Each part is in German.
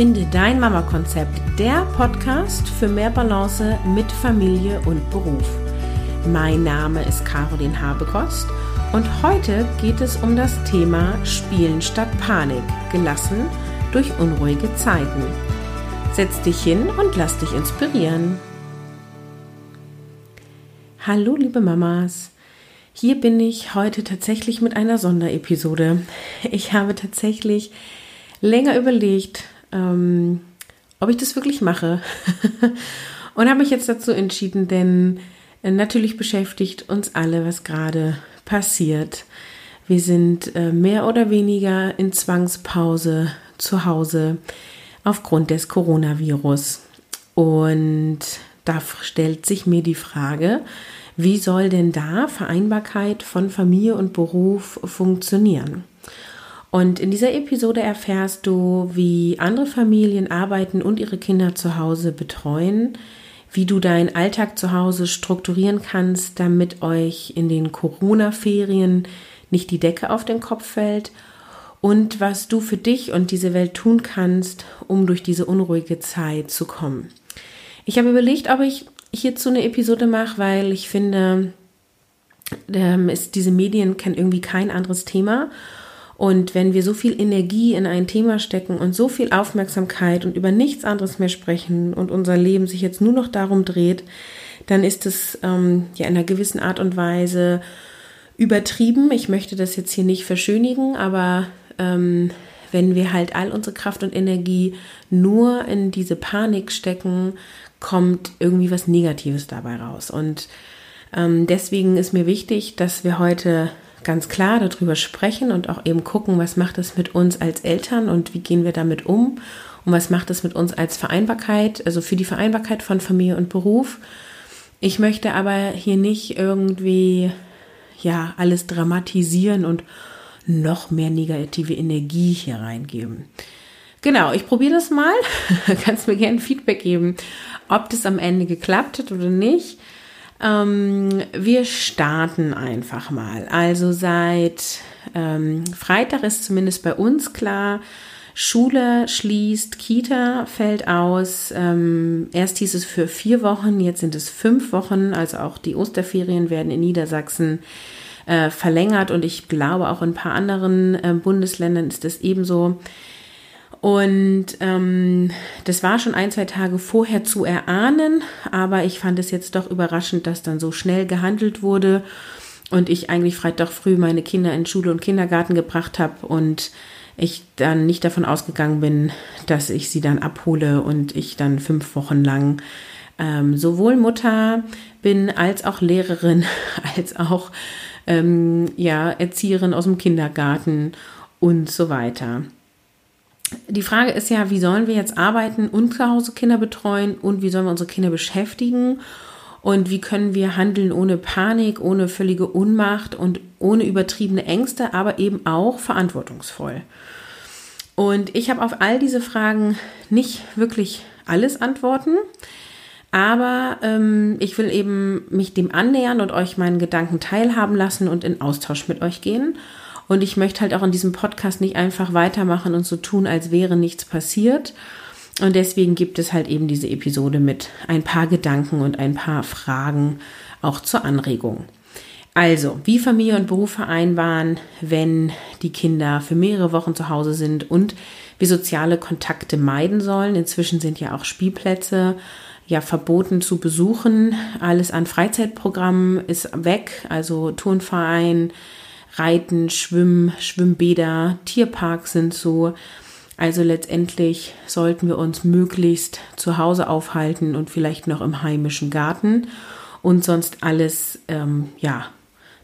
Finde dein Mama-Konzept, der Podcast für mehr Balance mit Familie und Beruf. Mein Name ist Caroline Habekost und heute geht es um das Thema Spielen statt Panik, gelassen durch unruhige Zeiten. Setz dich hin und lass dich inspirieren. Hallo liebe Mamas, hier bin ich heute tatsächlich mit einer Sonderepisode. Ich habe tatsächlich länger überlegt, ähm, ob ich das wirklich mache. und habe mich jetzt dazu entschieden, denn äh, natürlich beschäftigt uns alle, was gerade passiert. Wir sind äh, mehr oder weniger in Zwangspause zu Hause aufgrund des Coronavirus. Und da stellt sich mir die Frage, wie soll denn da Vereinbarkeit von Familie und Beruf funktionieren? Und in dieser Episode erfährst du, wie andere Familien arbeiten und ihre Kinder zu Hause betreuen, wie du deinen Alltag zu Hause strukturieren kannst, damit euch in den Corona-Ferien nicht die Decke auf den Kopf fällt und was du für dich und diese Welt tun kannst, um durch diese unruhige Zeit zu kommen. Ich habe überlegt, ob ich hierzu eine Episode mache, weil ich finde, ähm, diese Medien kennen irgendwie kein anderes Thema und wenn wir so viel Energie in ein Thema stecken und so viel Aufmerksamkeit und über nichts anderes mehr sprechen und unser Leben sich jetzt nur noch darum dreht, dann ist es ähm, ja in einer gewissen Art und Weise übertrieben. Ich möchte das jetzt hier nicht verschönigen, aber ähm, wenn wir halt all unsere Kraft und Energie nur in diese Panik stecken, kommt irgendwie was Negatives dabei raus. Und ähm, deswegen ist mir wichtig, dass wir heute ganz klar darüber sprechen und auch eben gucken, was macht es mit uns als Eltern und wie gehen wir damit um und was macht es mit uns als Vereinbarkeit, also für die Vereinbarkeit von Familie und Beruf. Ich möchte aber hier nicht irgendwie ja alles dramatisieren und noch mehr negative Energie hier reingeben. Genau, ich probiere das mal. Kannst mir gerne Feedback geben, ob das am Ende geklappt hat oder nicht. Ähm, wir starten einfach mal. Also seit ähm, Freitag ist zumindest bei uns klar, Schule schließt, Kita fällt aus. Ähm, erst hieß es für vier Wochen, jetzt sind es fünf Wochen. Also auch die Osterferien werden in Niedersachsen äh, verlängert und ich glaube auch in ein paar anderen äh, Bundesländern ist es ebenso. Und ähm, das war schon ein, zwei Tage vorher zu erahnen, aber ich fand es jetzt doch überraschend, dass dann so schnell gehandelt wurde und ich eigentlich Freitag früh meine Kinder in Schule und Kindergarten gebracht habe und ich dann nicht davon ausgegangen bin, dass ich sie dann abhole und ich dann fünf Wochen lang ähm, sowohl Mutter bin als auch Lehrerin, als auch ähm, ja, Erzieherin aus dem Kindergarten und so weiter die Frage ist ja, wie sollen wir jetzt arbeiten und zu Hause Kinder betreuen und wie sollen wir unsere Kinder beschäftigen und wie können wir handeln ohne Panik, ohne völlige Unmacht und ohne übertriebene Ängste, aber eben auch verantwortungsvoll. Und ich habe auf all diese Fragen nicht wirklich alles antworten, aber ähm, ich will eben mich dem annähern und euch meinen Gedanken teilhaben lassen und in Austausch mit euch gehen. Und ich möchte halt auch in diesem Podcast nicht einfach weitermachen und so tun, als wäre nichts passiert. Und deswegen gibt es halt eben diese Episode mit ein paar Gedanken und ein paar Fragen auch zur Anregung. Also, wie Familie und Beruf vereinbaren, wenn die Kinder für mehrere Wochen zu Hause sind und wir soziale Kontakte meiden sollen. Inzwischen sind ja auch Spielplätze ja verboten zu besuchen. Alles an Freizeitprogrammen ist weg, also Turnverein, Reiten, Schwimmen, Schwimmbäder, Tierparks sind so. Also letztendlich sollten wir uns möglichst zu Hause aufhalten und vielleicht noch im heimischen Garten und sonst alles, ähm, ja,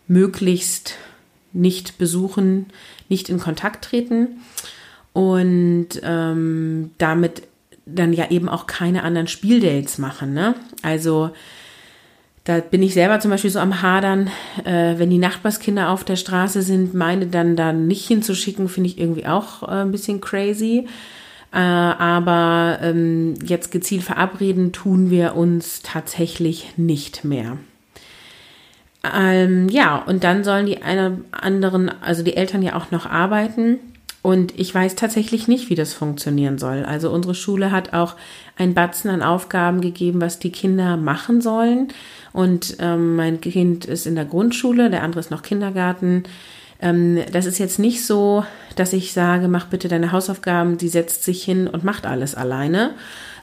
möglichst nicht besuchen, nicht in Kontakt treten und ähm, damit dann ja eben auch keine anderen Spieldates machen. Ne? Also da bin ich selber zum Beispiel so am Hadern, äh, wenn die Nachbarskinder auf der Straße sind, meine dann da nicht hinzuschicken, finde ich irgendwie auch äh, ein bisschen crazy. Äh, aber ähm, jetzt gezielt verabreden tun wir uns tatsächlich nicht mehr. Ähm, ja, und dann sollen die anderen, also die Eltern ja auch noch arbeiten. Und ich weiß tatsächlich nicht, wie das funktionieren soll. Also unsere Schule hat auch ein Batzen an Aufgaben gegeben, was die Kinder machen sollen. Und ähm, mein Kind ist in der Grundschule, der andere ist noch Kindergarten. Ähm, das ist jetzt nicht so, dass ich sage, mach bitte deine Hausaufgaben, die setzt sich hin und macht alles alleine,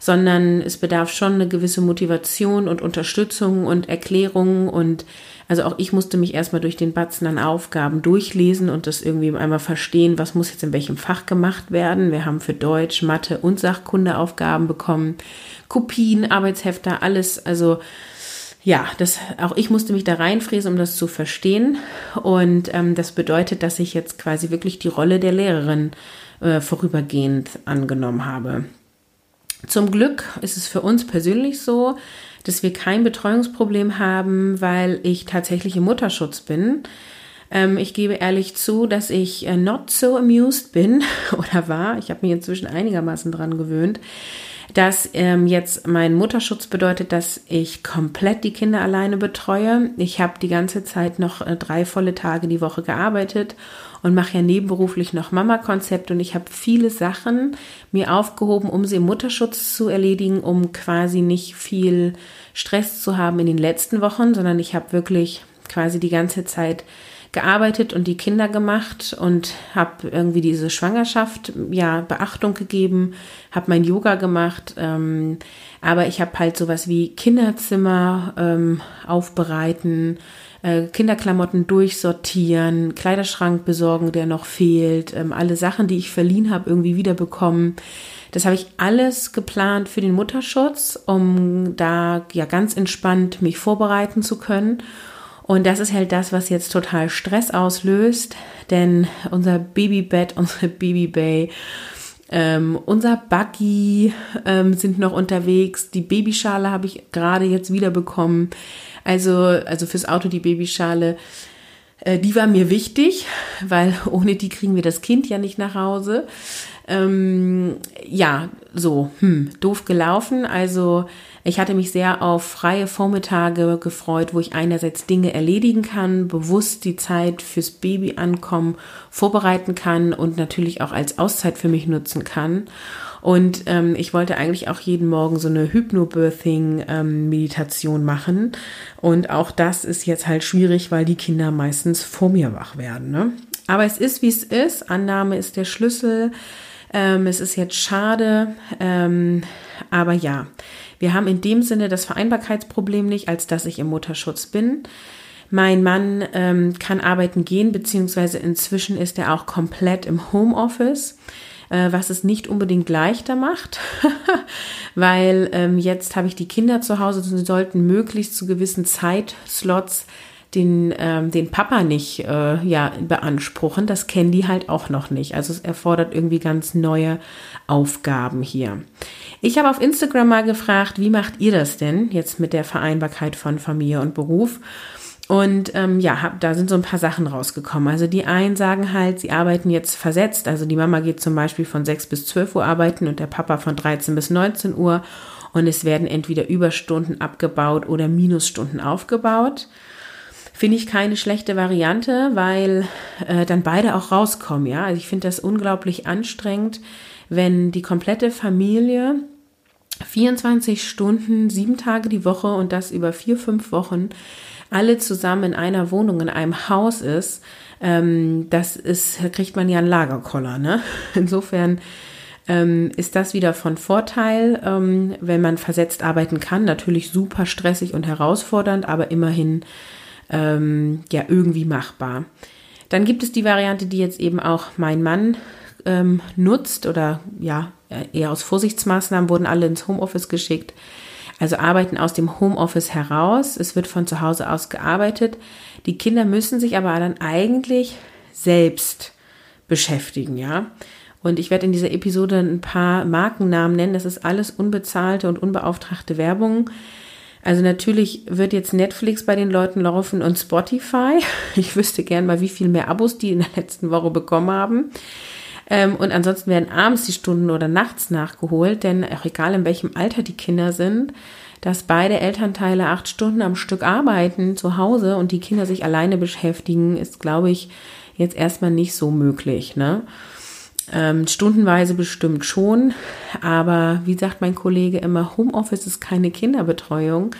sondern es bedarf schon eine gewisse Motivation und Unterstützung und Erklärung und also auch ich musste mich erstmal durch den Batzen an Aufgaben durchlesen und das irgendwie einmal verstehen, was muss jetzt in welchem Fach gemacht werden. Wir haben für Deutsch, Mathe und Sachkunde Aufgaben bekommen, Kopien, Arbeitshefter, alles, also ja, das, auch ich musste mich da reinfräsen, um das zu verstehen. Und ähm, das bedeutet, dass ich jetzt quasi wirklich die Rolle der Lehrerin äh, vorübergehend angenommen habe. Zum Glück ist es für uns persönlich so, dass wir kein Betreuungsproblem haben, weil ich tatsächlich im Mutterschutz bin. Ähm, ich gebe ehrlich zu, dass ich äh, not so amused bin oder war. Ich habe mich inzwischen einigermaßen dran gewöhnt dass ähm, jetzt mein Mutterschutz bedeutet, dass ich komplett die Kinder alleine betreue. Ich habe die ganze Zeit noch äh, drei volle Tage die Woche gearbeitet und mache ja nebenberuflich noch Mama-Konzept und ich habe viele Sachen mir aufgehoben, um sie im Mutterschutz zu erledigen, um quasi nicht viel Stress zu haben in den letzten Wochen, sondern ich habe wirklich quasi die ganze Zeit gearbeitet und die Kinder gemacht und habe irgendwie diese Schwangerschaft ja Beachtung gegeben, habe mein Yoga gemacht, ähm, aber ich habe halt sowas wie Kinderzimmer ähm, aufbereiten, äh, Kinderklamotten durchsortieren, Kleiderschrank besorgen, der noch fehlt, ähm, alle Sachen, die ich verliehen habe, irgendwie wiederbekommen. Das habe ich alles geplant für den Mutterschutz, um da ja ganz entspannt mich vorbereiten zu können. Und das ist halt das, was jetzt total Stress auslöst, denn unser Babybett, unsere Babybay, ähm, unser Buggy ähm, sind noch unterwegs. Die Babyschale habe ich gerade jetzt wieder bekommen. Also, also fürs Auto die Babyschale. Äh, die war mir wichtig, weil ohne die kriegen wir das Kind ja nicht nach Hause. Ähm, ja, so, hm, doof gelaufen. Also ich hatte mich sehr auf freie Vormittage gefreut, wo ich einerseits Dinge erledigen kann, bewusst die Zeit fürs Baby ankommen, vorbereiten kann und natürlich auch als Auszeit für mich nutzen kann. Und ähm, ich wollte eigentlich auch jeden Morgen so eine Hypnobirthing-Meditation ähm, machen. Und auch das ist jetzt halt schwierig, weil die Kinder meistens vor mir wach werden. Ne? Aber es ist, wie es ist. Annahme ist der Schlüssel. Ähm, es ist jetzt schade, ähm, aber ja, wir haben in dem Sinne das Vereinbarkeitsproblem nicht, als dass ich im Mutterschutz bin. Mein Mann ähm, kann arbeiten gehen, beziehungsweise inzwischen ist er auch komplett im Homeoffice, äh, was es nicht unbedingt leichter macht, weil ähm, jetzt habe ich die Kinder zu Hause und sie sollten möglichst zu gewissen Zeitslots den, ähm, den Papa nicht äh, ja, beanspruchen. Das kennen die halt auch noch nicht. Also es erfordert irgendwie ganz neue Aufgaben hier. Ich habe auf Instagram mal gefragt, wie macht ihr das denn jetzt mit der Vereinbarkeit von Familie und Beruf? Und ähm, ja, hab, da sind so ein paar Sachen rausgekommen. Also die einen sagen halt, sie arbeiten jetzt versetzt. Also die Mama geht zum Beispiel von 6 bis 12 Uhr arbeiten und der Papa von 13 bis 19 Uhr. Und es werden entweder Überstunden abgebaut oder Minusstunden aufgebaut. Finde ich keine schlechte Variante, weil äh, dann beide auch rauskommen. Ja, also ich finde das unglaublich anstrengend, wenn die komplette Familie 24 Stunden, sieben Tage die Woche und das über vier, fünf Wochen alle zusammen in einer Wohnung, in einem Haus ist, ähm, das ist, kriegt man ja einen Lagerkoller. Ne? Insofern ähm, ist das wieder von Vorteil, ähm, wenn man versetzt arbeiten kann. Natürlich super stressig und herausfordernd, aber immerhin ähm, ja irgendwie machbar. Dann gibt es die Variante, die jetzt eben auch mein Mann ähm, nutzt oder ja, eher aus Vorsichtsmaßnahmen wurden alle ins Homeoffice geschickt. Also arbeiten aus dem Homeoffice heraus. Es wird von zu Hause aus gearbeitet. Die Kinder müssen sich aber dann eigentlich selbst beschäftigen, ja. Und ich werde in dieser Episode ein paar Markennamen nennen. Das ist alles unbezahlte und unbeauftragte Werbung. Also natürlich wird jetzt Netflix bei den Leuten laufen und Spotify. Ich wüsste gern mal, wie viel mehr Abos die in der letzten Woche bekommen haben. Ähm, und ansonsten werden abends die Stunden oder nachts nachgeholt, denn auch egal in welchem Alter die Kinder sind, dass beide Elternteile acht Stunden am Stück arbeiten zu Hause und die Kinder sich alleine beschäftigen, ist, glaube ich, jetzt erstmal nicht so möglich. Ne? Ähm, stundenweise bestimmt schon, aber wie sagt mein Kollege immer, Homeoffice ist keine Kinderbetreuung.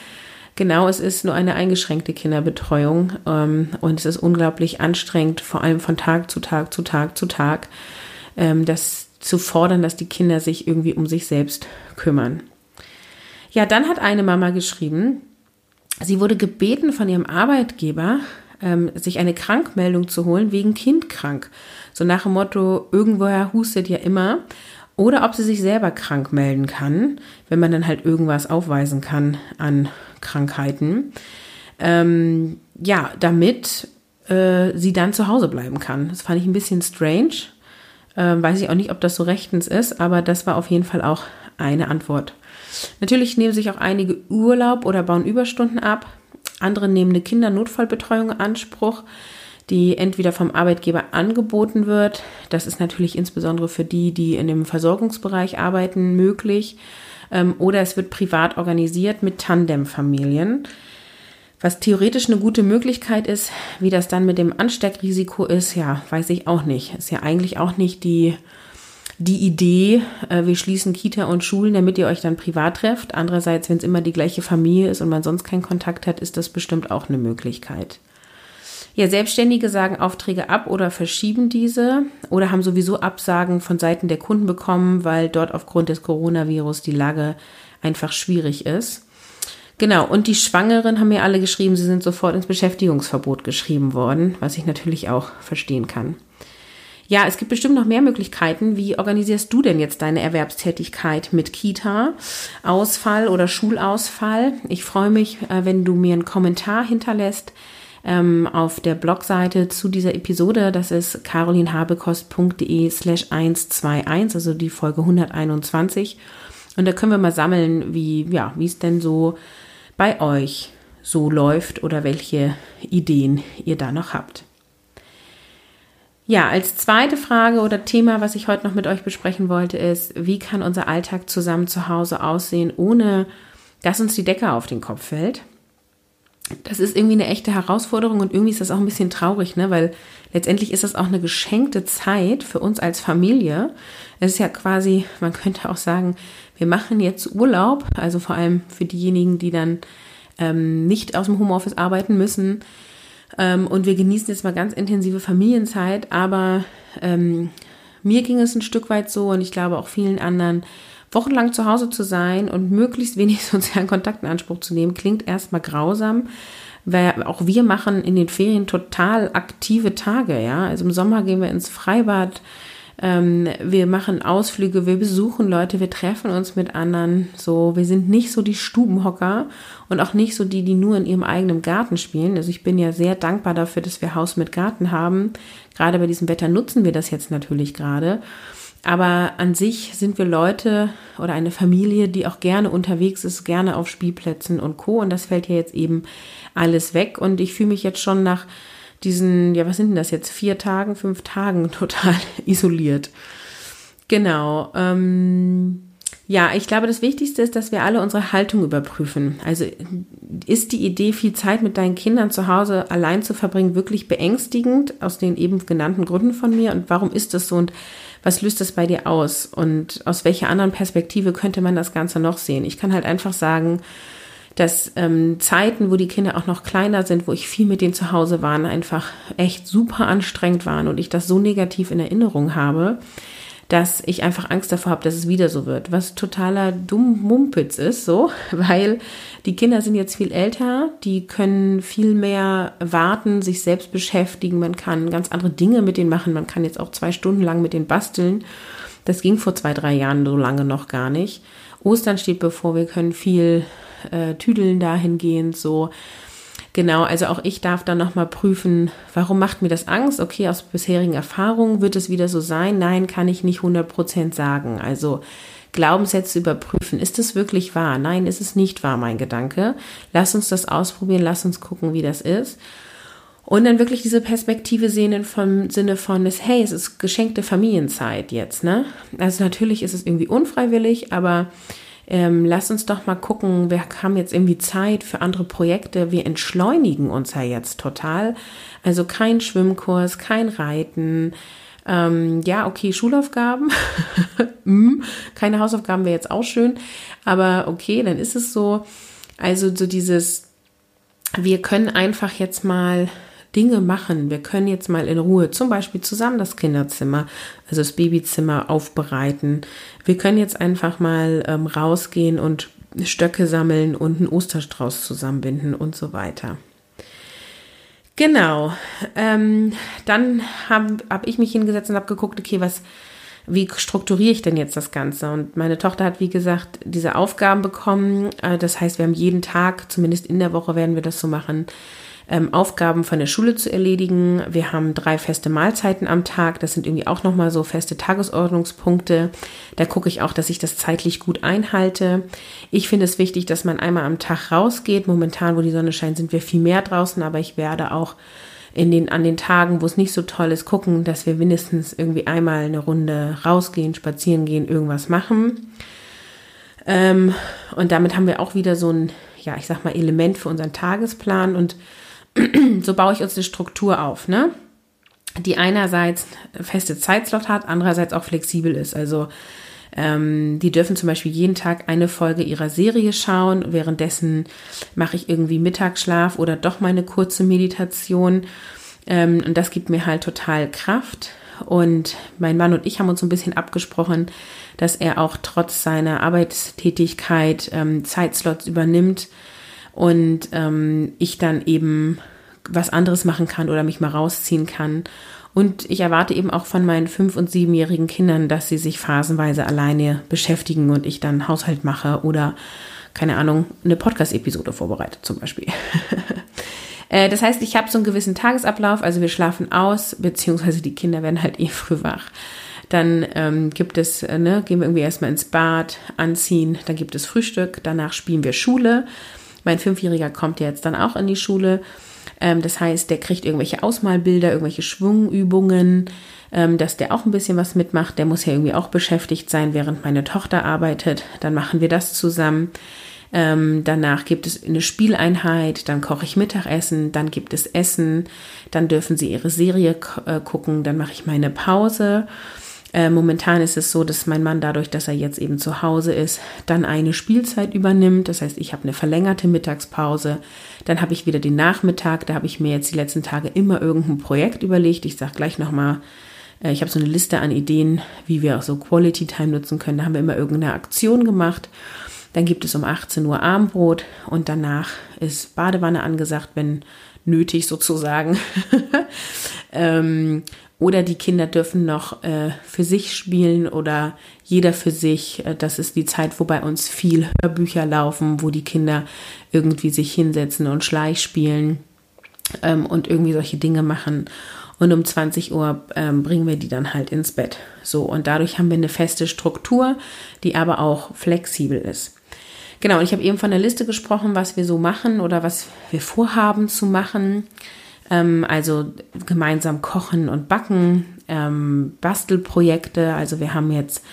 Genau, es ist nur eine eingeschränkte Kinderbetreuung ähm, und es ist unglaublich anstrengend, vor allem von Tag zu Tag zu Tag zu Tag, ähm, das zu fordern, dass die Kinder sich irgendwie um sich selbst kümmern. Ja, dann hat eine Mama geschrieben, sie wurde gebeten von ihrem Arbeitgeber, ähm, sich eine Krankmeldung zu holen wegen Kind krank. So nach dem Motto, irgendwoher hustet ja immer. Oder ob sie sich selber krank melden kann, wenn man dann halt irgendwas aufweisen kann an Krankheiten. Ähm, ja, damit äh, sie dann zu Hause bleiben kann. Das fand ich ein bisschen strange. Ähm, weiß ich auch nicht, ob das so rechtens ist, aber das war auf jeden Fall auch eine Antwort. Natürlich nehmen sich auch einige Urlaub oder bauen Überstunden ab. Andere nehmen eine Kindernotfallbetreuung in Anspruch, die entweder vom Arbeitgeber angeboten wird. Das ist natürlich insbesondere für die, die in dem Versorgungsbereich arbeiten, möglich. Ähm, oder es wird privat organisiert mit Tandemfamilien. Was theoretisch eine gute Möglichkeit ist, wie das dann mit dem Ansteckrisiko ist, ja, weiß ich auch nicht. Ist ja eigentlich auch nicht die die Idee, äh, wir schließen Kita und Schulen, damit ihr euch dann privat trefft. Andererseits, wenn es immer die gleiche Familie ist und man sonst keinen Kontakt hat, ist das bestimmt auch eine Möglichkeit. Ja, Selbstständige sagen Aufträge ab oder verschieben diese oder haben sowieso Absagen von Seiten der Kunden bekommen, weil dort aufgrund des Coronavirus die Lage einfach schwierig ist. Genau, und die Schwangeren haben mir alle geschrieben, sie sind sofort ins Beschäftigungsverbot geschrieben worden, was ich natürlich auch verstehen kann. Ja, es gibt bestimmt noch mehr Möglichkeiten. Wie organisierst du denn jetzt deine Erwerbstätigkeit mit Kita, Ausfall oder Schulausfall? Ich freue mich, äh, wenn du mir einen Kommentar hinterlässt ähm, auf der Blogseite zu dieser Episode. Das ist carolinhabekost.de slash 121, also die Folge 121. Und da können wir mal sammeln, wie, ja, wie es denn so bei euch so läuft oder welche Ideen ihr da noch habt. Ja, als zweite Frage oder Thema, was ich heute noch mit euch besprechen wollte, ist, wie kann unser Alltag zusammen zu Hause aussehen, ohne dass uns die Decke auf den Kopf fällt? Das ist irgendwie eine echte Herausforderung und irgendwie ist das auch ein bisschen traurig, ne? weil letztendlich ist das auch eine geschenkte Zeit für uns als Familie. Es ist ja quasi, man könnte auch sagen, wir machen jetzt Urlaub, also vor allem für diejenigen, die dann ähm, nicht aus dem Homeoffice arbeiten müssen ähm, und wir genießen jetzt mal ganz intensive Familienzeit, aber ähm, mir ging es ein Stück weit so und ich glaube auch vielen anderen, wochenlang zu Hause zu sein und möglichst wenig sozialen Kontakt in Anspruch zu nehmen, klingt erstmal grausam. Weil auch wir machen in den Ferien total aktive Tage, ja. Also im Sommer gehen wir ins Freibad, ähm, wir machen Ausflüge, wir besuchen Leute, wir treffen uns mit anderen. So, wir sind nicht so die Stubenhocker und auch nicht so die, die nur in ihrem eigenen Garten spielen. Also ich bin ja sehr dankbar dafür, dass wir Haus mit Garten haben. Gerade bei diesem Wetter nutzen wir das jetzt natürlich gerade. Aber an sich sind wir Leute oder eine Familie, die auch gerne unterwegs ist, gerne auf Spielplätzen und Co. Und das fällt ja jetzt eben alles weg. Und ich fühle mich jetzt schon nach diesen, ja, was sind denn das jetzt, vier Tagen, fünf Tagen total isoliert. Genau. Ähm, ja, ich glaube, das Wichtigste ist, dass wir alle unsere Haltung überprüfen. Also ist die Idee, viel Zeit mit deinen Kindern zu Hause allein zu verbringen, wirklich beängstigend aus den eben genannten Gründen von mir? Und warum ist das so? Und was löst das bei dir aus? Und aus welcher anderen Perspektive könnte man das Ganze noch sehen? Ich kann halt einfach sagen, dass ähm, Zeiten, wo die Kinder auch noch kleiner sind, wo ich viel mit denen zu Hause war, einfach echt super anstrengend waren und ich das so negativ in Erinnerung habe, dass ich einfach Angst davor habe, dass es wieder so wird. Was totaler dumm Mumpitz ist, so, weil die Kinder sind jetzt viel älter, die können viel mehr warten, sich selbst beschäftigen, man kann ganz andere Dinge mit denen machen, man kann jetzt auch zwei Stunden lang mit denen basteln. Das ging vor zwei, drei Jahren so lange noch gar nicht. Ostern steht bevor, wir können viel äh, Tüdeln dahingehend so. Genau, also auch ich darf dann nochmal prüfen, warum macht mir das Angst? Okay, aus bisherigen Erfahrungen wird es wieder so sein? Nein, kann ich nicht 100% sagen. Also Glaubenssätze überprüfen. Ist es wirklich wahr? Nein, ist es nicht wahr, mein Gedanke. Lass uns das ausprobieren, lass uns gucken, wie das ist. Und dann wirklich diese Perspektive sehen vom Sinne von, hey, es ist geschenkte Familienzeit jetzt, ne? Also natürlich ist es irgendwie unfreiwillig, aber ähm, lass uns doch mal gucken, wir haben jetzt irgendwie Zeit für andere Projekte, wir entschleunigen uns ja jetzt total. Also kein Schwimmkurs, kein Reiten, Ähm, ja, okay, Schulaufgaben. Hm, keine Hausaufgaben wäre jetzt auch schön, aber okay, dann ist es so. Also so dieses, wir können einfach jetzt mal Dinge machen. Wir können jetzt mal in Ruhe zum Beispiel zusammen das Kinderzimmer, also das Babyzimmer aufbereiten. Wir können jetzt einfach mal ähm, rausgehen und Stöcke sammeln und einen Osterstrauß zusammenbinden und so weiter. Genau. Ähm, dann habe hab ich mich hingesetzt und habe geguckt, okay, was, wie strukturiere ich denn jetzt das Ganze? Und meine Tochter hat, wie gesagt, diese Aufgaben bekommen. Äh, das heißt, wir haben jeden Tag, zumindest in der Woche werden wir das so machen, ähm, Aufgaben von der Schule zu erledigen. Wir haben drei feste Mahlzeiten am Tag. Das sind irgendwie auch nochmal so feste Tagesordnungspunkte. Da gucke ich auch, dass ich das zeitlich gut einhalte. Ich finde es wichtig, dass man einmal am Tag rausgeht. Momentan, wo die Sonne scheint, sind wir viel mehr draußen, aber ich werde auch in den, an den Tagen, wo es nicht so toll ist, gucken, dass wir mindestens irgendwie einmal eine Runde rausgehen, spazieren gehen, irgendwas machen. Ähm, und damit haben wir auch wieder so ein, ja, ich sag mal, Element für unseren Tagesplan und so baue ich uns eine Struktur auf, ne? Die einerseits feste Zeitslot hat, andererseits auch flexibel ist. Also ähm, die dürfen zum Beispiel jeden Tag eine Folge ihrer Serie schauen. Währenddessen mache ich irgendwie Mittagsschlaf oder doch meine kurze Meditation. Ähm, und das gibt mir halt total Kraft. Und mein Mann und ich haben uns ein bisschen abgesprochen, dass er auch trotz seiner Arbeitstätigkeit ähm, Zeitslots übernimmt und ähm, ich dann eben was anderes machen kann oder mich mal rausziehen kann. Und ich erwarte eben auch von meinen fünf- und siebenjährigen Kindern, dass sie sich phasenweise alleine beschäftigen und ich dann Haushalt mache oder, keine Ahnung, eine Podcast-Episode vorbereite zum Beispiel. Äh, das heißt, ich habe so einen gewissen Tagesablauf, also wir schlafen aus, beziehungsweise die Kinder werden halt eh früh wach. Dann ähm, gibt es, äh, ne, gehen wir irgendwie erstmal ins Bad, anziehen, dann gibt es Frühstück, danach spielen wir Schule. Mein Fünfjähriger kommt jetzt dann auch in die Schule. Ähm, das heißt, der kriegt irgendwelche Ausmalbilder, irgendwelche Schwungübungen, ähm, dass der auch ein bisschen was mitmacht. Der muss ja irgendwie auch beschäftigt sein, während meine Tochter arbeitet. Dann machen wir das zusammen. Ähm, danach gibt es eine Spieleinheit, dann koche ich Mittagessen, dann gibt es Essen, dann dürfen sie ihre Serie äh, gucken, dann mache ich meine Pause. Äh, momentan ist es so, dass mein Mann dadurch, dass er jetzt eben zu Hause ist, dann eine Spielzeit übernimmt. Das heißt, ich habe eine verlängerte Mittagspause. Dann habe ich wieder den Nachmittag. Da habe ich mir jetzt die letzten Tage immer irgendein Projekt überlegt. Ich sage gleich nochmal, äh, ich habe so eine Liste an Ideen, wie wir auch so Quality Time nutzen können. Da haben wir immer irgendeine Aktion gemacht. Dann gibt es um 18 Uhr Abendbrot und danach ist Badewanne angesagt, wenn nötig sozusagen. ähm, oder die Kinder dürfen noch äh, für sich spielen oder jeder für sich. Äh, das ist die Zeit, wo bei uns viel Hörbücher laufen, wo die Kinder irgendwie sich hinsetzen und Schleich spielen ähm, und irgendwie solche Dinge machen. Und um 20 Uhr ähm, bringen wir die dann halt ins Bett. So, und dadurch haben wir eine feste Struktur, die aber auch flexibel ist. Genau, und ich habe eben von der Liste gesprochen, was wir so machen oder was wir vorhaben zu machen. Ähm, also gemeinsam kochen und backen, ähm, Bastelprojekte. Also wir haben jetzt,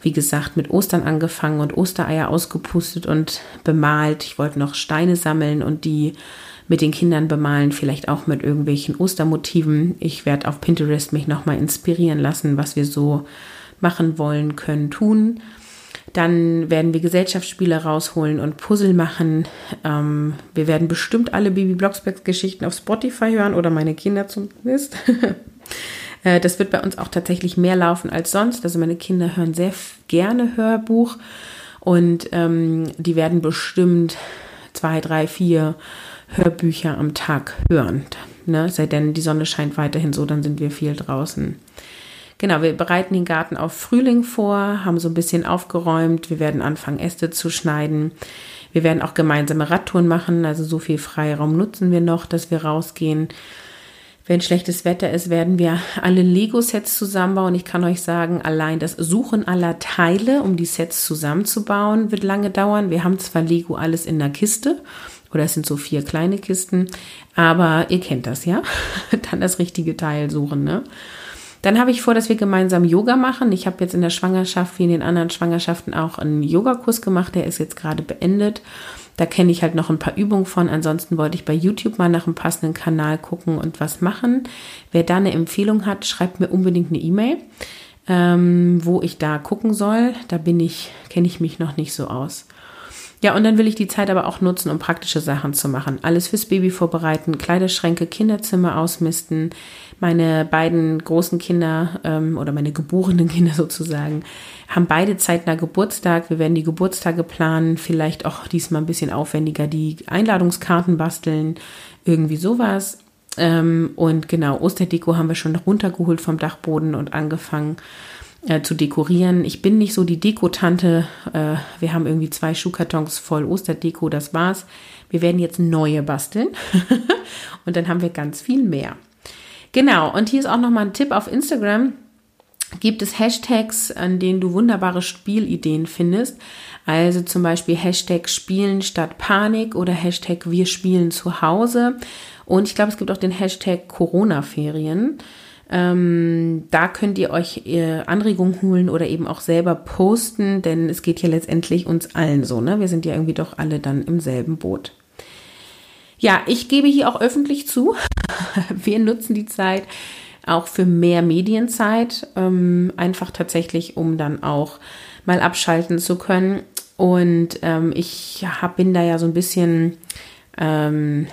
wie gesagt, mit Ostern angefangen und Ostereier ausgepustet und bemalt. Ich wollte noch Steine sammeln und die mit den Kindern bemalen, vielleicht auch mit irgendwelchen Ostermotiven. Ich werde auf Pinterest mich nochmal inspirieren lassen, was wir so machen wollen, können, tun. Dann werden wir Gesellschaftsspiele rausholen und Puzzle machen. Ähm, wir werden bestimmt alle Bibi Blocksberg Geschichten auf Spotify hören oder meine Kinder zumindest. Äh, das wird bei uns auch tatsächlich mehr laufen als sonst. Also meine Kinder hören sehr gerne Hörbuch und ähm, die werden bestimmt zwei, drei, vier Hörbücher am Tag hören. Ne? Sei denn die Sonne scheint weiterhin so, dann sind wir viel draußen. Genau, wir bereiten den Garten auf Frühling vor, haben so ein bisschen aufgeräumt. Wir werden anfangen, Äste zu schneiden. Wir werden auch gemeinsame Radtouren machen. Also so viel Freiraum nutzen wir noch, dass wir rausgehen. Wenn schlechtes Wetter ist, werden wir alle Lego-Sets zusammenbauen. Ich kann euch sagen, allein das Suchen aller Teile, um die Sets zusammenzubauen, wird lange dauern. Wir haben zwar Lego alles in der Kiste, oder es sind so vier kleine Kisten, aber ihr kennt das, ja? Dann das richtige Teil suchen, ne? Dann habe ich vor, dass wir gemeinsam Yoga machen. Ich habe jetzt in der Schwangerschaft wie in den anderen Schwangerschaften auch einen Yogakurs gemacht. Der ist jetzt gerade beendet. Da kenne ich halt noch ein paar Übungen von. Ansonsten wollte ich bei YouTube mal nach einem passenden Kanal gucken und was machen. Wer da eine Empfehlung hat, schreibt mir unbedingt eine E-Mail, ähm, wo ich da gucken soll. Da bin ich, kenne ich mich noch nicht so aus. Ja, und dann will ich die Zeit aber auch nutzen, um praktische Sachen zu machen. Alles fürs Baby vorbereiten, Kleiderschränke, Kinderzimmer ausmisten. Meine beiden großen Kinder ähm, oder meine geborenen Kinder sozusagen haben beide zeitnah Geburtstag. Wir werden die Geburtstage planen, vielleicht auch diesmal ein bisschen aufwendiger die Einladungskarten basteln, irgendwie sowas. Ähm, und genau, Osterdeko haben wir schon runtergeholt vom Dachboden und angefangen äh, zu dekorieren. Ich bin nicht so die Dekotante. Äh, wir haben irgendwie zwei Schuhkartons voll Osterdeko, das war's. Wir werden jetzt neue basteln und dann haben wir ganz viel mehr. Genau, und hier ist auch nochmal ein Tipp auf Instagram. Gibt es Hashtags, an denen du wunderbare Spielideen findest? Also zum Beispiel Hashtag Spielen statt Panik oder Hashtag Wir spielen zu Hause. Und ich glaube, es gibt auch den Hashtag Corona-Ferien. Ähm, da könnt ihr euch äh, Anregungen holen oder eben auch selber posten, denn es geht hier letztendlich uns allen so, ne? Wir sind ja irgendwie doch alle dann im selben Boot. Ja, ich gebe hier auch öffentlich zu. Wir nutzen die Zeit auch für mehr Medienzeit, ähm, einfach tatsächlich, um dann auch mal abschalten zu können. Und ähm, ich hab, bin da ja so ein bisschen, ähm,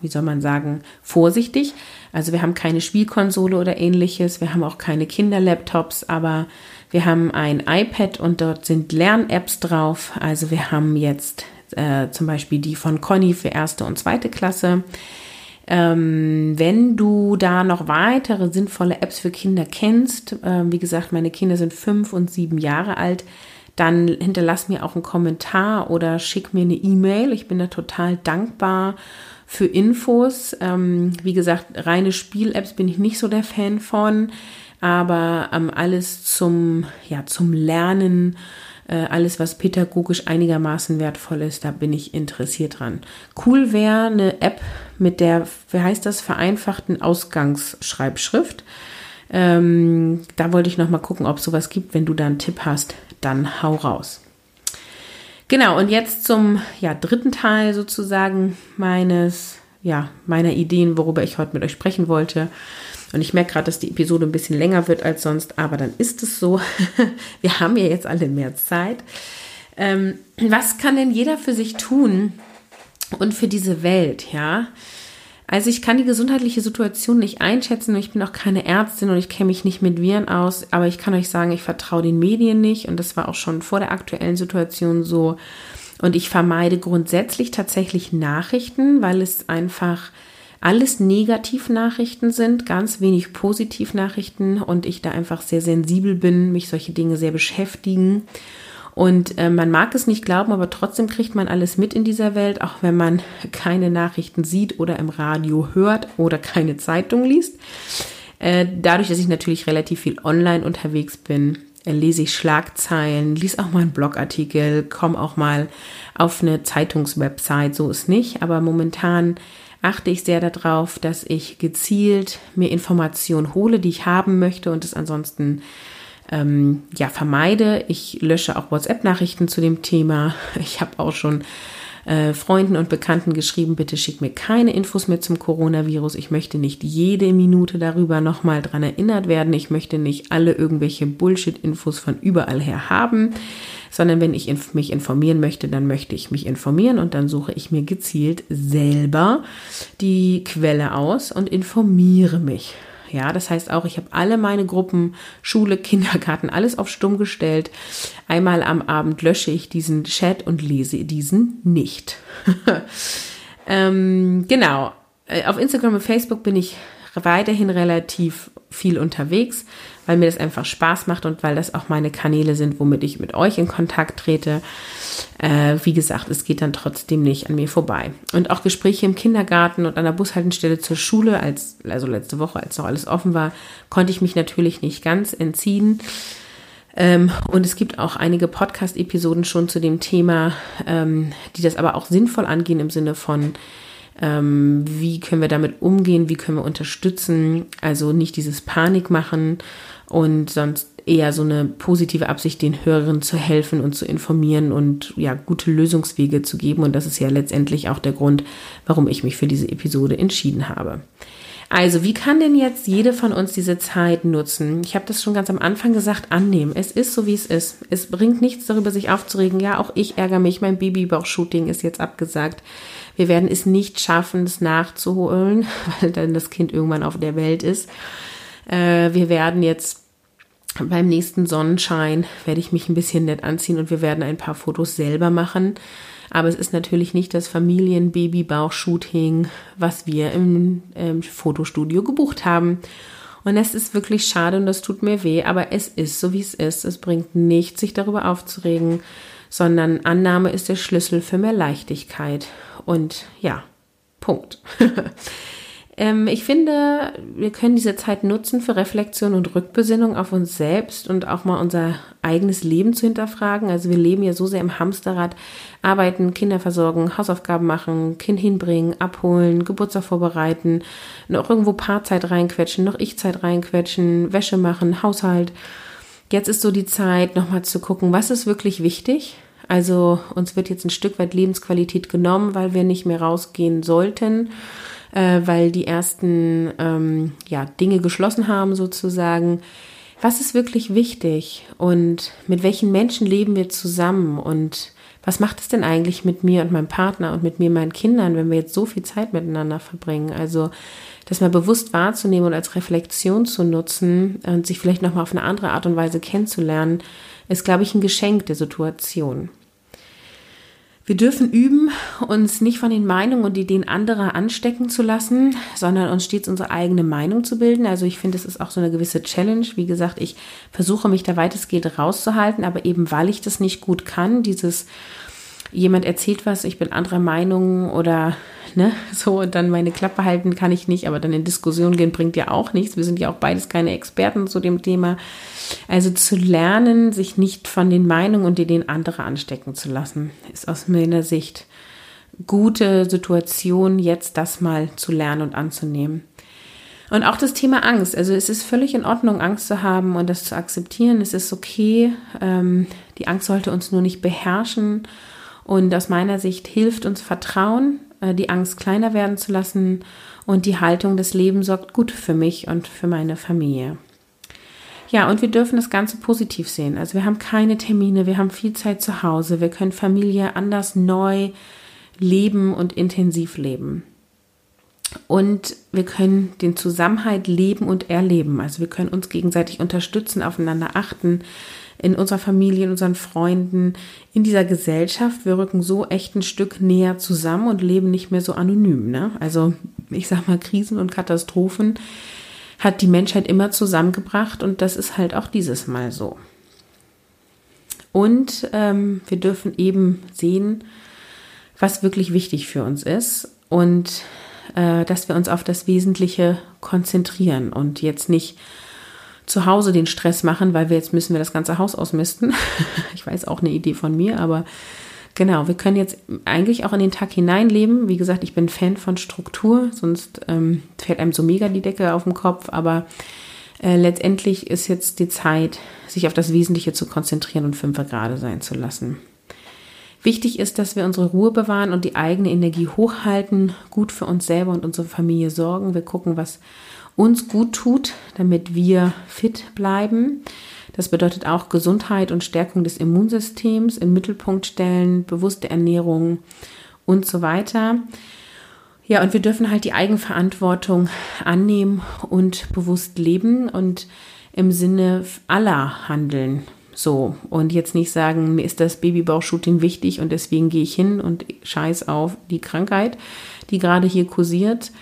wie soll man sagen, vorsichtig. Also wir haben keine Spielkonsole oder ähnliches, wir haben auch keine Kinderlaptops, aber wir haben ein iPad und dort sind Lern-Apps drauf. Also wir haben jetzt äh, zum Beispiel die von Conny für erste und zweite Klasse. Ähm, wenn du da noch weitere sinnvolle Apps für Kinder kennst, äh, wie gesagt, meine Kinder sind fünf und sieben Jahre alt, dann hinterlass mir auch einen Kommentar oder schick mir eine E-Mail. Ich bin da total dankbar für Infos. Ähm, wie gesagt, reine Spiel-Apps bin ich nicht so der Fan von, aber ähm, alles zum, ja, zum Lernen, äh, alles, was pädagogisch einigermaßen wertvoll ist, da bin ich interessiert dran. Cool wäre eine App mit der, wie heißt das, vereinfachten Ausgangsschreibschrift. Ähm, da wollte ich noch mal gucken, ob es sowas gibt. Wenn du da einen Tipp hast, dann hau raus. Genau, und jetzt zum ja, dritten Teil sozusagen meines, ja, meiner Ideen, worüber ich heute mit euch sprechen wollte. Und ich merke gerade, dass die Episode ein bisschen länger wird als sonst, aber dann ist es so. Wir haben ja jetzt alle mehr Zeit. Ähm, was kann denn jeder für sich tun und für diese Welt, ja? Also ich kann die gesundheitliche Situation nicht einschätzen und ich bin auch keine Ärztin und ich kenne mich nicht mit Viren aus, aber ich kann euch sagen, ich vertraue den Medien nicht und das war auch schon vor der aktuellen Situation so. Und ich vermeide grundsätzlich tatsächlich Nachrichten, weil es einfach alles Negativnachrichten sind, ganz wenig Positivnachrichten und ich da einfach sehr sensibel bin, mich solche Dinge sehr beschäftigen. Und äh, man mag es nicht glauben, aber trotzdem kriegt man alles mit in dieser Welt, auch wenn man keine Nachrichten sieht oder im Radio hört oder keine Zeitung liest. Äh, dadurch, dass ich natürlich relativ viel online unterwegs bin, äh, lese ich Schlagzeilen, lese auch mal einen Blogartikel, komme auch mal auf eine Zeitungswebsite, so ist nicht. Aber momentan achte ich sehr darauf, dass ich gezielt mir Informationen hole, die ich haben möchte und es ansonsten ähm, ja, vermeide. Ich lösche auch WhatsApp-Nachrichten zu dem Thema. Ich habe auch schon äh, Freunden und Bekannten geschrieben, bitte schick mir keine Infos mehr zum Coronavirus. Ich möchte nicht jede Minute darüber nochmal dran erinnert werden. Ich möchte nicht alle irgendwelche Bullshit-Infos von überall her haben, sondern wenn ich inf mich informieren möchte, dann möchte ich mich informieren und dann suche ich mir gezielt selber die Quelle aus und informiere mich. Ja, das heißt auch, ich habe alle meine Gruppen, Schule, Kindergarten, alles auf Stumm gestellt. Einmal am Abend lösche ich diesen Chat und lese diesen nicht. ähm, genau. Äh, auf Instagram und Facebook bin ich weiterhin relativ viel unterwegs, weil mir das einfach Spaß macht und weil das auch meine Kanäle sind, womit ich mit euch in Kontakt trete. Äh, wie gesagt, es geht dann trotzdem nicht an mir vorbei. Und auch Gespräche im Kindergarten und an der Bushaltestelle zur Schule, als, also letzte Woche, als noch alles offen war, konnte ich mich natürlich nicht ganz entziehen. Ähm, und es gibt auch einige Podcast-Episoden schon zu dem Thema, ähm, die das aber auch sinnvoll angehen im Sinne von, Ähm, wie können wir damit umgehen? Wie können wir unterstützen? Also nicht dieses Panik machen und sonst eher so eine positive Absicht, den Hörerinnen zu helfen und zu informieren und ja, gute Lösungswege zu geben. Und das ist ja letztendlich auch der Grund, warum ich mich für diese Episode entschieden habe. Also, wie kann denn jetzt jede von uns diese Zeit nutzen? Ich habe das schon ganz am Anfang gesagt, annehmen. Es ist so, wie es ist. Es bringt nichts darüber, sich aufzuregen. Ja, auch ich ärgere mich. Mein Babybauch-Shooting ist jetzt abgesagt. Wir werden es nicht schaffen, es nachzuholen, weil dann das Kind irgendwann auf der Welt ist. Äh, wir werden jetzt beim nächsten Sonnenschein werde ich mich ein bisschen nett anziehen und wir werden ein paar Fotos selber machen. Aber es ist natürlich nicht das Familien-Baby-Bauch-Shooting, was wir im, im Fotostudio gebucht haben. Und es ist wirklich schade und das tut mir weh, aber es ist so, wie es ist. Es bringt nichts, sich darüber aufzuregen, sondern Annahme ist der Schlüssel für mehr Leichtigkeit. Und ja, Punkt. Ähm, ich finde, wir können diese Zeit nutzen für Reflexion und Rückbesinnung auf uns selbst und auch mal unser eigenes Leben zu hinterfragen. Also wir leben ja so sehr im Hamsterrad, arbeiten, Kinder versorgen, Hausaufgaben machen, Kind hinbringen, abholen, Geburtstag vorbereiten, noch irgendwo Paarzeit reinquetschen, noch Ich-Zeit reinquetschen, Wäsche machen, Haushalt. Jetzt ist so die Zeit, nochmal zu gucken, was ist wirklich wichtig? Also uns wird jetzt ein Stück weit Lebensqualität genommen, weil wir nicht mehr rausgehen sollten äh, weil die ersten ähm, ja, Dinge geschlossen haben sozusagen. Was ist wirklich wichtig und mit welchen Menschen leben wir zusammen und was macht es denn eigentlich mit mir und meinem Partner und mit mir, meinen Kindern, wenn wir jetzt so viel Zeit miteinander verbringen? Also das mal bewusst wahrzunehmen und als Reflexion zu nutzen und sich vielleicht nochmal auf eine andere Art und Weise kennenzulernen, ist, glaube ich, ein Geschenk der Situation. Wir dürfen üben, uns nicht von den Meinungen und Ideen anderer anstecken zu lassen, sondern uns stets unsere eigene Meinung zu bilden. Also ich finde, es ist auch so eine gewisse Challenge. Wie gesagt, ich versuche mich da weitestgehend rauszuhalten, aber eben weil ich das nicht gut kann, dieses jemand erzählt was, ich bin anderer Meinung oder ne, so und dann meine Klappe halten kann ich nicht, aber dann in Diskussion gehen bringt ja auch nichts. Wir sind ja auch beides keine Experten zu dem Thema. Also zu lernen, sich nicht von den Meinungen und Ideen anderer anstecken zu lassen, ist aus meiner Sicht gute Situation, jetzt das mal zu lernen und anzunehmen. Und auch das Thema Angst. Also es ist völlig in Ordnung, Angst zu haben und das zu akzeptieren. Es ist okay. Ähm, die Angst sollte uns nur nicht beherrschen und aus meiner Sicht hilft uns Vertrauen, äh, die Angst kleiner werden zu lassen und die Haltung des Lebens sorgt gut für mich und für meine Familie. Ja, und wir dürfen das Ganze positiv sehen. Also wir haben keine Termine, wir haben viel Zeit zu Hause, wir können Familie anders neu leben und intensiv leben. Und wir können den Zusammenhalt leben und erleben. Also wir können uns gegenseitig unterstützen, aufeinander achten, in unserer Familie, in unseren Freunden, in dieser Gesellschaft. Wir rücken so echt ein Stück näher zusammen und leben nicht mehr so anonym. Ne? Also ich sag mal, Krisen und Katastrophen hat die Menschheit immer zusammengebracht und das ist halt auch dieses Mal so. Und ähm, wir dürfen eben sehen, was wirklich wichtig für uns ist und äh, dass wir uns auf das Wesentliche konzentrieren und jetzt nicht zu Hause den Stress machen, weil wir jetzt müssen wir das ganze Haus ausmisten. ich weiß auch eine Idee von mir, aber genau, wir können jetzt eigentlich auch in den Tag hineinleben. Wie gesagt, ich bin Fan von Struktur, sonst ähm, fällt einem so mega die Decke auf den Kopf, aber äh, letztendlich ist jetzt die Zeit, sich auf das Wesentliche zu konzentrieren und fünfer gerade sein zu lassen. Wichtig ist, dass wir unsere Ruhe bewahren und die eigene Energie hochhalten, gut für uns selber und unsere Familie sorgen. Wir gucken, was uns gut tut, damit wir fit bleiben. Das bedeutet auch Gesundheit und Stärkung des Immunsystems im Mittelpunkt stellen, bewusste Ernährung und so weiter. Ja, und wir dürfen halt die Eigenverantwortung annehmen und bewusst leben und im Sinne aller handeln. So, und jetzt nicht sagen, mir ist das Babybauchshooting wichtig und deswegen gehe ich hin und scheiß auf die Krankheit, die gerade hier kursiert,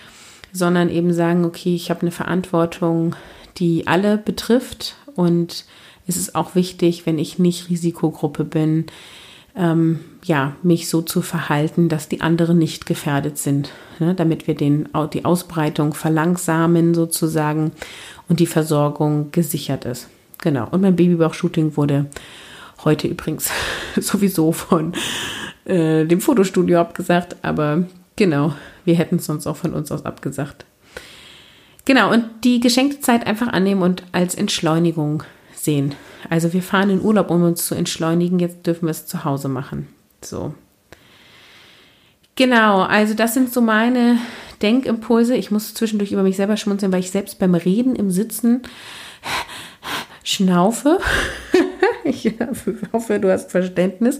sondern eben sagen, okay, ich habe eine Verantwortung, die alle betrifft und es ist auch wichtig, wenn ich nicht Risikogruppe bin, ähm, ja, mich so zu verhalten, dass die anderen nicht gefährdet sind, ne, damit wir den, die Ausbreitung verlangsamen sozusagen und die Versorgung gesichert ist. Genau. Und mein Babybauch-Shooting wurde heute übrigens sowieso von äh, dem Fotostudio abgesagt, aber Genau, wir hätten es sonst auch von uns aus abgesagt. Genau, und die geschenkte Zeit einfach annehmen und als Entschleunigung sehen. Also wir fahren in Urlaub, um uns zu entschleunigen, jetzt dürfen wir es zu Hause machen. So. Genau, also das sind so meine Denkimpulse. Ich muss zwischendurch über mich selber schmunzeln, weil ich selbst beim Reden im Sitzen schnaufe. ich hoffe, du hast Verständnis.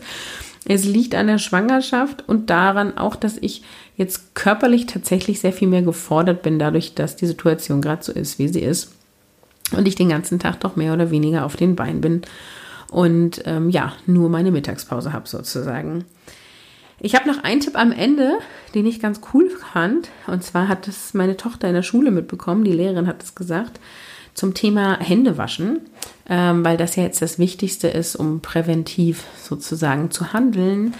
Es liegt an der Schwangerschaft und daran auch, dass ich jetzt körperlich tatsächlich sehr viel mehr gefordert bin, dadurch, dass die Situation gerade so ist, wie sie ist. Und ich den ganzen Tag doch mehr oder weniger auf den Beinen bin und ähm, ja, nur meine Mittagspause habe sozusagen. Ich habe noch einen Tipp am Ende, den ich ganz cool fand. Und zwar hat es meine Tochter in der Schule mitbekommen, die Lehrerin hat es gesagt, zum Thema Händewaschen, ähm, weil das ja jetzt das Wichtigste ist, um präventiv sozusagen zu handeln.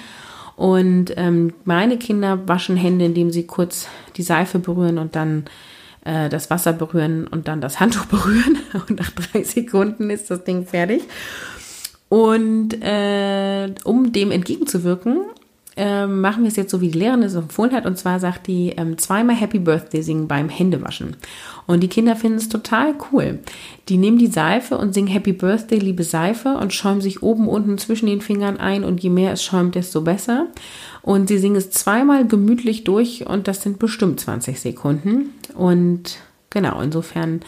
Und ähm, meine Kinder waschen Hände, indem sie kurz die Seife berühren und dann äh, das Wasser berühren und dann das Handtuch berühren. Und nach drei Sekunden ist das Ding fertig. Und äh, um dem entgegenzuwirken, ähm, machen wir es jetzt so, wie die Lehrerin es empfohlen hat. Und zwar sagt die ähm, zweimal Happy Birthday singen beim Händewaschen. Und die Kinder finden es total cool. Die nehmen die Seife und singen Happy Birthday, liebe Seife und schäumen sich oben, unten zwischen den Fingern ein. Und je mehr es schäumt, desto besser. Und sie singen es zweimal gemütlich durch und das sind bestimmt 20 Sekunden. Und genau, insofern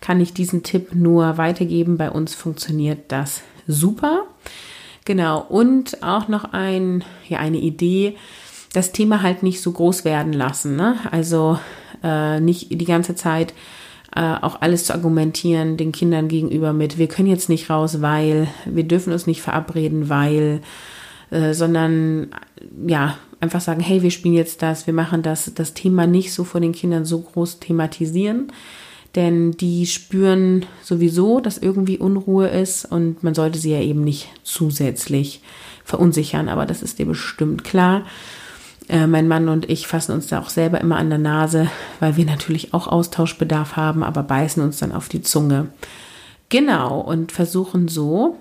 kann ich diesen Tipp nur weitergeben. Bei uns funktioniert das super. Genau, und auch noch ein, ja, eine Idee, das Thema halt nicht so groß werden lassen. Ne? Also äh, nicht die ganze Zeit äh, auch alles zu argumentieren den Kindern gegenüber mit, wir können jetzt nicht raus, weil, wir dürfen uns nicht verabreden, weil, äh, sondern ja, einfach sagen, hey, wir spielen jetzt das, wir machen das, das Thema nicht so vor den Kindern so groß thematisieren denn die spüren sowieso, dass irgendwie Unruhe ist und man sollte sie ja eben nicht zusätzlich verunsichern, aber das ist dir bestimmt klar. Äh, mein Mann und ich fassen uns da auch selber immer an der Nase, weil wir natürlich auch Austauschbedarf haben, aber beißen uns dann auf die Zunge. Genau, und versuchen so,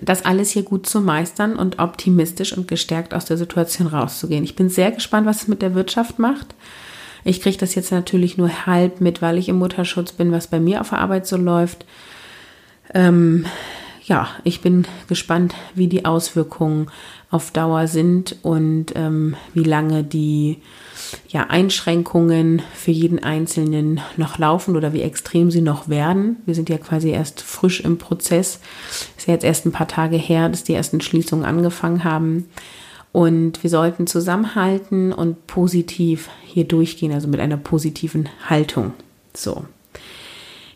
das alles hier gut zu meistern und optimistisch und gestärkt aus der Situation rauszugehen. Ich bin sehr gespannt, was es mit der Wirtschaft macht. Ich kriege das jetzt natürlich nur halb mit, weil ich im Mutterschutz bin, was bei mir auf der Arbeit so läuft. Ähm, ja, ich bin gespannt, wie die Auswirkungen auf Dauer sind und ähm, wie lange die ja, Einschränkungen für jeden Einzelnen noch laufen oder wie extrem sie noch werden. Wir sind ja quasi erst frisch im Prozess. Ist ja jetzt erst ein paar Tage her, dass die ersten Schließungen angefangen haben. Und wir sollten zusammenhalten und positiv hier durchgehen, also mit einer positiven Haltung. So.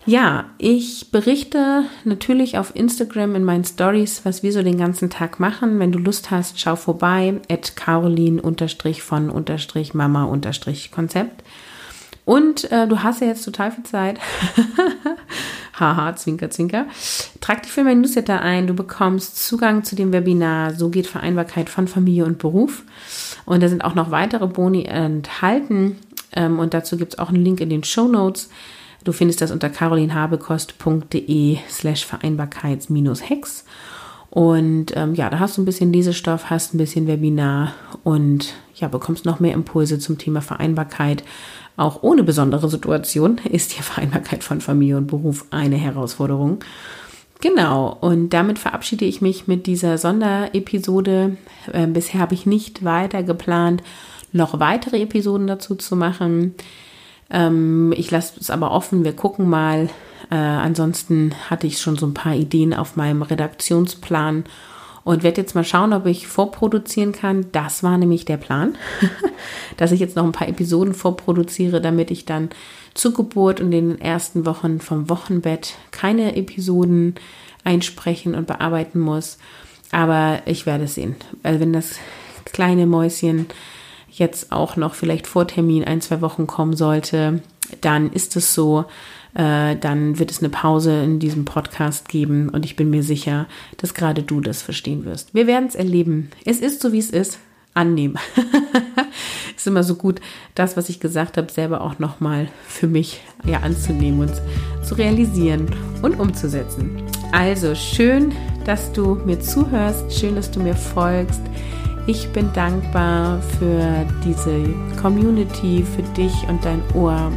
Ja, ich berichte natürlich auf Instagram in meinen Stories, was wir so den ganzen Tag machen. Wenn du Lust hast, schau vorbei at carolin-von-mama-konzept. Und äh, du hast ja jetzt total viel Zeit. Haha, zwinker, zwinker. Trag dich für mein Newsletter ein. Du bekommst Zugang zu dem Webinar So geht Vereinbarkeit von Familie und Beruf. Und da sind auch noch weitere Boni enthalten. Ähm, und dazu gibt es auch einen Link in den Show Notes. Du findest das unter carolinhabekost.de slash Vereinbarkeits-Hex. Und ähm, ja, da hast du ein bisschen Lesestoff, hast ein bisschen Webinar und ja, bekommst noch mehr Impulse zum Thema Vereinbarkeit auch ohne besondere Situation ist die Vereinbarkeit von Familie und Beruf eine Herausforderung. Genau, und damit verabschiede ich mich mit dieser Sonderepisode. Äh, bisher habe ich nicht weiter geplant, noch weitere Episoden dazu zu machen. Ähm, ich lasse es aber offen, wir gucken mal. Äh, ansonsten hatte ich schon so ein paar Ideen auf meinem Redaktionsplan und werde jetzt mal schauen, ob ich vorproduzieren kann. Das war nämlich der Plan, dass ich jetzt noch ein paar Episoden vorproduziere, damit ich dann zur Geburt und in den ersten Wochen vom Wochenbett keine Episoden einsprechen und bearbeiten muss. Aber ich werde es sehen. Also wenn das kleine Mäuschen jetzt auch noch vielleicht vor Termin ein, zwei Wochen kommen sollte, dann ist es so. Äh, dann wird es eine Pause in diesem Podcast geben und ich bin mir sicher, dass gerade du das verstehen wirst. Wir werden es erleben. Es ist so, wie es ist. Annehmen. ist immer so gut, das, was ich gesagt habe, selber auch nochmal für mich ja, anzunehmen und zu realisieren und umzusetzen. Also schön, dass du mir zuhörst, schön, dass du mir folgst. Ich bin dankbar für diese Community, für dich und dein Ohr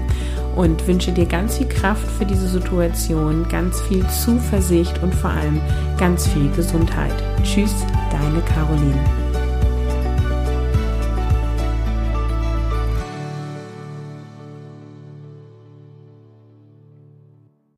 und wünsche dir ganz viel Kraft für diese Situation, ganz viel Zuversicht und vor allem ganz viel Gesundheit. Tschüss, deine Caroline.